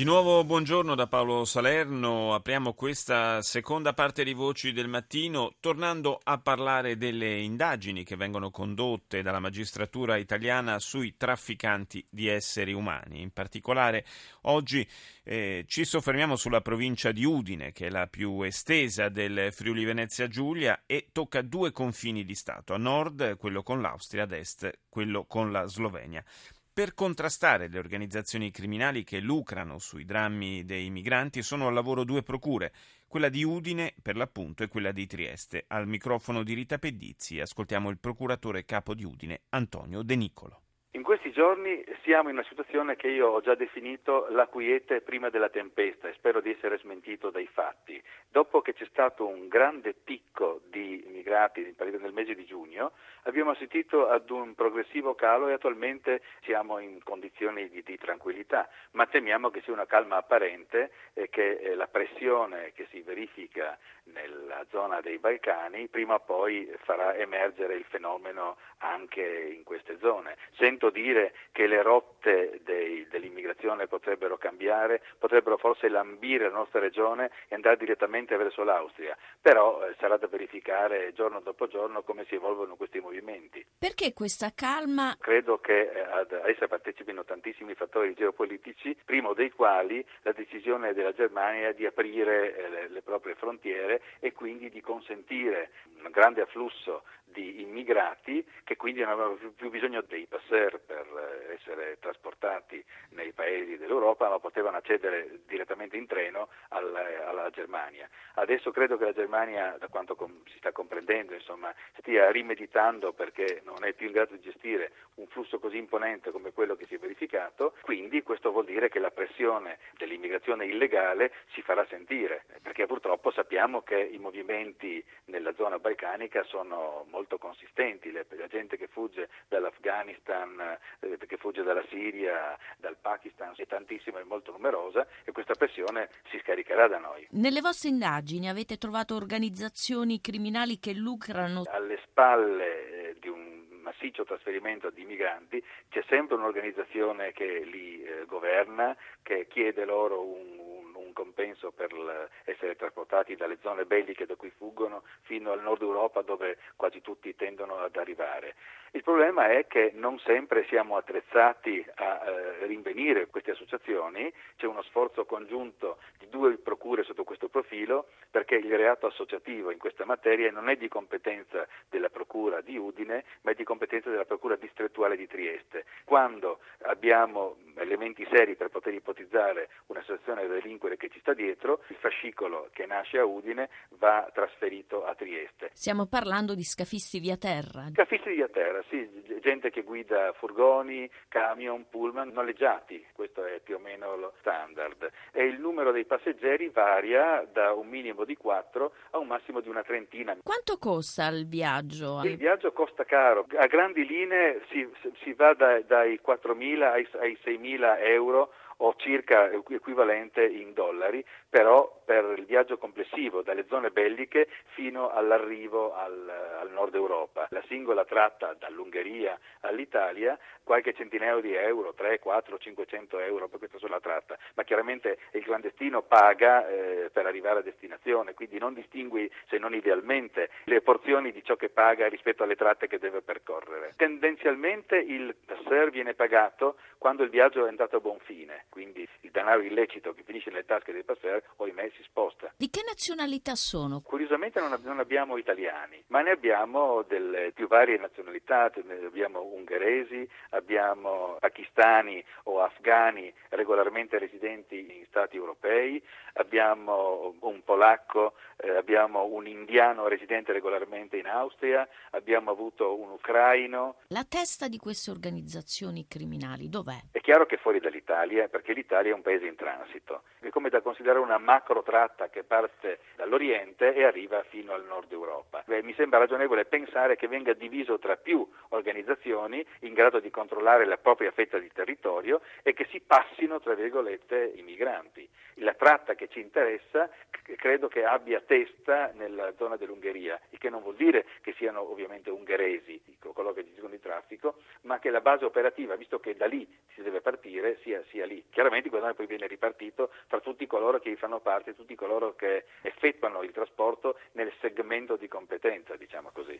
Di nuovo buongiorno da Paolo Salerno, apriamo questa seconda parte di Voci del Mattino tornando a parlare delle indagini che vengono condotte dalla magistratura italiana sui trafficanti di esseri umani. In particolare oggi eh, ci soffermiamo sulla provincia di Udine che è la più estesa del Friuli Venezia Giulia e tocca due confini di Stato, a nord quello con l'Austria, ad est quello con la Slovenia per contrastare le organizzazioni criminali che lucrano sui drammi dei migranti sono al lavoro due procure, quella di Udine per l'appunto e quella di Trieste. Al microfono di Rita Pedizzi ascoltiamo il procuratore capo di Udine Antonio De Nicolo. In questi giorni siamo in una situazione che io ho già definito la quiete prima della tempesta e spero di essere smentito dai fatti. Dopo che c'è stato un grande picco di immigrati nel mese di giugno, abbiamo assistito ad un progressivo calo e attualmente siamo in condizioni di, di tranquillità, ma temiamo che sia una calma apparente e che eh, la pressione che si verifica nella zona dei Balcani prima o poi farà emergere il fenomeno anche in queste zone. Sento dire che le rotte dei, dell'immigrazione potrebbero cambiare, potrebbero forse lambire la nostra regione e andare direttamente verso l'Austria, però eh, sarà da verificare giorno dopo giorno come si evolvono questi movimenti. Perché questa calma? Credo che eh, ad essa partecipino tantissimi fattori geopolitici, primo dei quali la decisione della Germania di aprire eh, le, le proprie frontiere e quindi di consentire un grande afflusso di immigrati che quindi non avevano più bisogno dei passer per eh, essere trasportati nei paesi dell'Europa, ma potevano accedere direttamente in treno alla, alla Germania. Adesso credo che la Germania, da quanto com- si sta comprendendo, insomma, stia rimeditando perché non è più in grado di gestire un flusso così imponente come quello che si è verificato, quindi questo vuol dire che la pressione dell'immigrazione illegale si farà sentire, perché purtroppo sappiamo che i movimenti nella zona balcanica sono molto consistenti, la gente che fugge dall'Afghanistan, eh, che fugge dalla Siria, dal Pakistan è tantissima e molto numerosa e questa pressione si scaricherà da noi. Nelle vostre indagini avete trovato organizzazioni criminali che lucrano? Alle spalle eh, di un massiccio trasferimento di migranti c'è sempre un'organizzazione che li eh, governa, che chiede loro un un compenso per essere trasportati dalle zone belliche da cui fuggono fino al nord Europa dove quasi tutti tendono ad arrivare. Il problema è che non sempre siamo attrezzati a eh, rinvenire queste associazioni, c'è uno sforzo congiunto di due procure sotto questo profilo perché il reato associativo in questa materia non è di competenza della procura di Udine ma è di competenza della procura distrettuale di Trieste. Quando abbiamo elementi seri per poter ipotizzare un'associazione da delinquere che ci sta dietro, il fascicolo che nasce a Udine va trasferito a Trieste. Stiamo parlando di scafisti via terra. Scafisti via terra sì, gente che guida furgoni, camion, pullman noleggiati, questo è più o meno lo standard. E il numero dei passeggeri varia da un minimo di 4 a un massimo di una trentina. Quanto costa il viaggio? Il viaggio costa caro, a grandi linee si, si va da, dai 4.000 ai, ai 6.000 euro o circa equivalente in dollari, però per il viaggio complessivo dalle zone belliche fino all'arrivo al, al nord Europa. La singola tratta dall'Ungheria all'Italia, qualche centinaio di euro, 3, 4, 500 euro per questa sola tratta, ma chiaramente il clandestino paga eh, per arrivare a destinazione, quindi non distingui, se non idealmente, le porzioni di ciò che paga rispetto alle tratte che deve percorrere. Tendenzialmente il passer viene pagato quando il viaggio è andato a buon fine, quindi il denaro illecito che finisce nelle tasche dei passer, ohimè, si sposta. Di che nazionalità sono? Curiosamente non, non abbiamo italiani, ma ne abbiamo delle più varie nazionalità, ne abbiamo ungheresi, abbiamo pakistani o afghani regolarmente residenti in stati europei, abbiamo un polacco, eh, abbiamo un indiano residente regolarmente in Austria, abbiamo avuto un ucraino. La testa di queste organizzazioni criminali dov'è? È chiaro che fuori dall'Italia, perché l'Italia è un paese in transito. È come da considerare una macro tratta che parte dall'Oriente e arriva fino al nord Europa. Beh, mi sembra ragionevole pensare che venga diviso tra più organizzazioni in grado di controllare la propria fetta di territorio e che si passino, tra virgolette, i migranti. La tratta che ci interessa credo che abbia testa nella zona dell'Ungheria, il che non vuol dire che siano ovviamente ungheresi coloro che gestiscono il traffico, ma che la base operativa, visto che da lì si deve partire, sia, sia lì. Chiaramente il guadagno poi viene ripartito tra tutti coloro che fanno parte, tutti coloro che effettuano il trasporto nel segmento di competenza, diciamo così.